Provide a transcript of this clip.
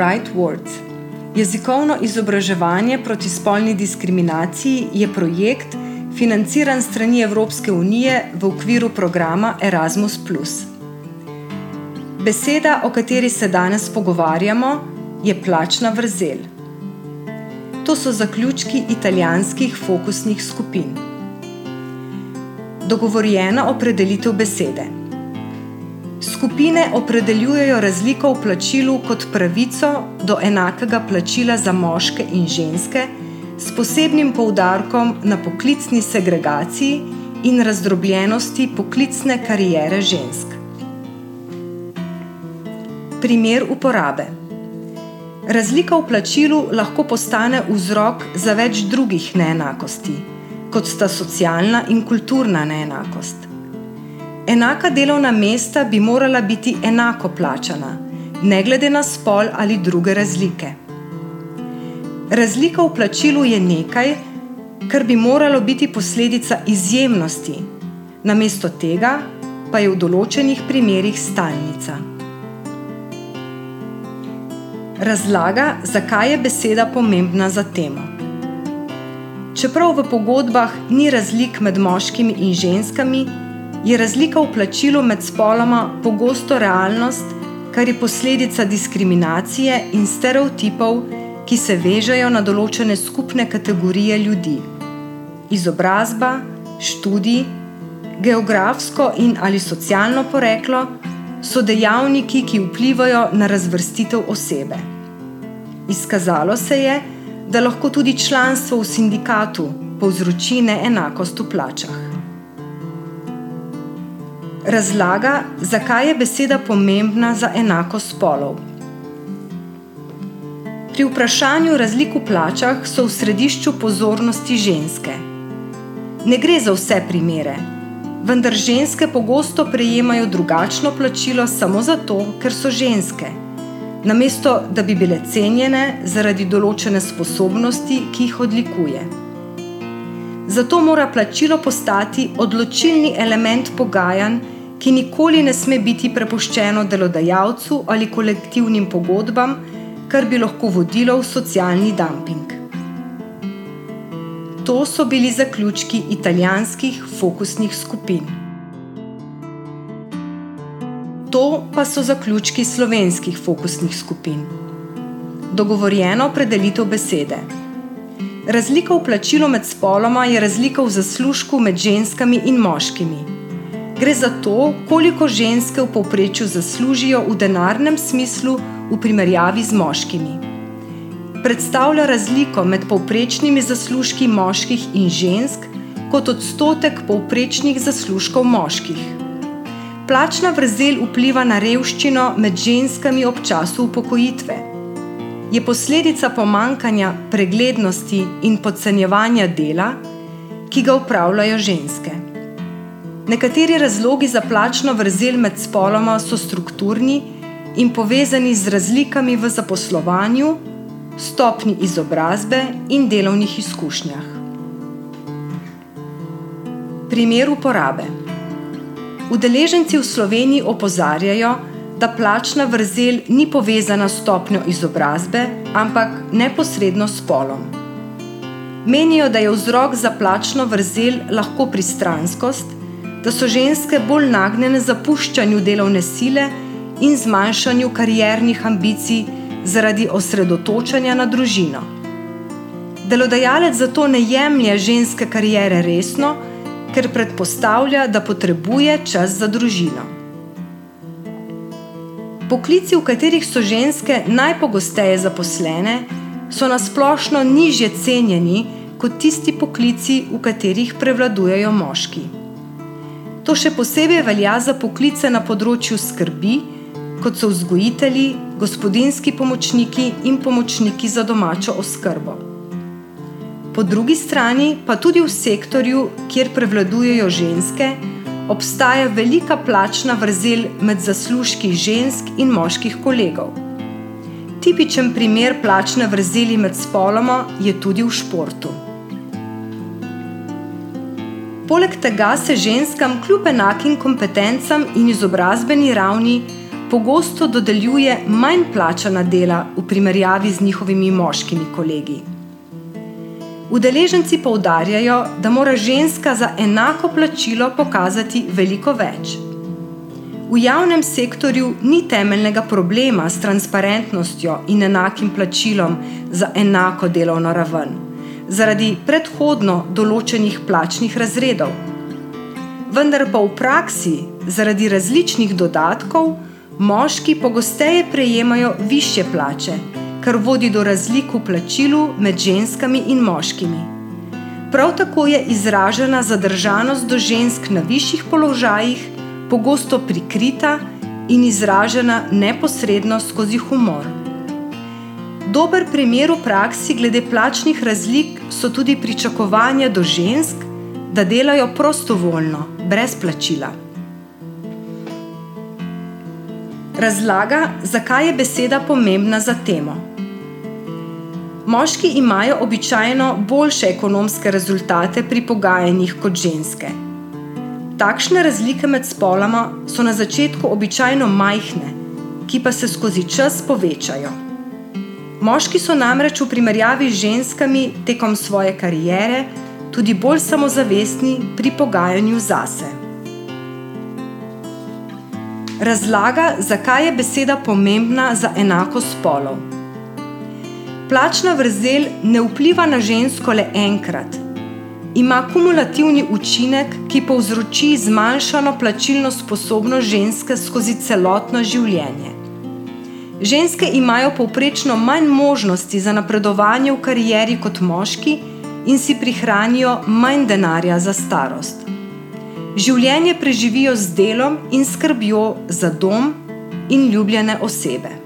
Right Words. Jezikovno izobraževanje proti spolni diskriminaciji je projekt, financiran strani Evropske unije v okviru programa Erasmus. Beseda, o kateri se danes pogovarjamo, je plačna vrzel. To so zaključki italijanskih fokusnih skupin. Dogovorjena opredelitev besede. Skupine opredeljujejo razliko v plačilu kot pravico do enakega plačila za moške in ženske, s posebnim poudarkom na poklicni segregaciji in razdrobljenosti poklicne kariere žensk. Primer uporabe. Razlika v plačilu lahko postane vzrok za več drugih neenakosti, kot sta socialna in kulturna neenakost. Enaka delovna mesta bi morala biti enako plačana, ne glede na spol ali druge razlike. Razlika v plačilu je nekaj, kar bi moralo biti posledica izjemnosti, namesto tega pa je v določenih primerjih stalnica. Razlaga, zakaj je beseda pomembna za temo. Čeprav v pogodbah ni razlik med moškimi in ženskami, je razlika v plačilu med spoloma pogosto realnost, kar je posledica diskriminacije in stereotipov, ki se vežejo na določene skupne kategorije ljudi. Izobrazba, študij, geografsko in ali socialno poreklo so dejavniki, ki vplivajo na razvrstitev osebe. Izkazalo se je, da lahko tudi članstvo v sindikatu povzroči neenakost v plačah razlaga, zakaj je beseda pomembna za enakost spolov. Pri vprašanju razlik v plačah so v središču pozornosti ženske. Ne gre za vse primere, vendar ženske pogosto prejemajo drugačno plačilo samo zato, ker so ženske, namesto da bi bile cenjene zaradi določene sposobnosti, ki jih odlikuje. Zato mora plačilo postati odločilni element pogajanj ki nikoli ne sme biti prepuščeno delodajalcu ali kolektivnim pogodbam, kar bi lahko vodilo v socialni dumping. To so bili zaključki italijanskih fokusnih skupin. To pa so zaključki slovenskih fokusnih skupin. Dogovorjeno predelitev besede. Razlika v plačilu med spoloma je razlika v zaslužku med ženskami in moškimi. Gre za to, koliko ženske v povprečju zaslužijo v denarnem smislu v primerjavi z moškimi. Predstavlja razliko med povprečnimi zaslužki moških in žensk kot odstotek povprečnih zaslužkov moških. Plačna vrzel vpliva na revščino med ženskami ob času upokojitve. Je posledica pomankanja preglednosti in podcenjevanja dela, ki ga upravljajo ženske. Nekateri razlogi za plačno vrzel med spoloma so strukturni in povezani z razlikami v zaposlovanju, stopni izobrazbe in delovnih izkušnjah. Primer uporabe. Udeleženci v Sloveniji opozarjajo, da plačna vrzel ni povezana s stopnjo izobrazbe, ampak neposredno s spolom. Menijo, da je vzrok za plačno vrzel lahko pristranskost da so ženske bolj nagnjene zapuščanju delovne sile in zmanjšanju kariernih ambicij zaradi osredotočanja na družino. Delodajalec zato ne jemlje ženske kariere resno, ker predpostavlja, da potrebuje čas za družino. Poklici, v katerih so ženske najpogosteje zaposlene, so nasplošno nižje cenjeni kot tisti poklici, v katerih prevladujejo moški. To še posebej velja za poklice na področju skrbi, kot so vzgojitelji, gospodinski pomočniki in pomočniki za domačo oskrbo. Po drugi strani pa tudi v sektorju, kjer prevladujejo ženske, obstaja velika plačna vrzel med zaslužki žensk in moških kolegov. Tipičen primer plačne vrzeli med spoloma je tudi v športu. Poleg tega se ženskam kljub enakim kompetencam in izobrazbeni ravni pogosto dodeljuje manj plačana dela v primerjavi z njihovimi moškimi kolegi. Udeleženci poudarjajo, da mora ženska za enako plačilo pokazati veliko več. V javnem sektorju ni temeljnega problema s transparentnostjo in enakim plačilom za enako delovno raven, zaradi predhodno določenih plačnih razredov. Vendar pa v praksi, zaradi različnih dodatkov, moški pogosteje prejemajo više plače, kar vodi do razlik v plačilu med ženskami in moškimi. Prav tako je izražena zadržanost do žensk na višjih položajih, pogosto prikrita in izražena neposredno skozi humor. Dober primer v praksi glede plačnih razlik so tudi pričakovanja do žensk, da delajo prostovoljno, brez plačila. Razlaga, zakaj je beseda pomembna za temo. Moški imajo običajno boljše ekonomske rezultate pri pogajanjih kot ženske. Takšne razlike med spoloma so na začetku običajno majhne, ki pa se skozi čas povečajo. Moški so namreč v primerjavi z ženskami tekom svoje kariere tudi bolj samozavestni pri pogajanju zase. Razlaga, zakaj je beseda pomembna za enako spolov. Plačna vrzel ne vpliva na žensko le enkrat. Ima kumulativni učinek, ki povzroči zmanjšano plačilno sposobnost ženske skozi celotno življenje. Ženske imajo povprečno manj možnosti za napredovanje v karieri kot moški in si prihranijo manj denarja za starost. Življenje preživijo z delom in skrbjo za dom in ljubljene osebe.